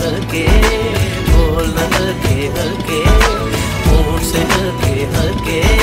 हल्के बोल हल्के हल्के होठ से हल्के हल्के।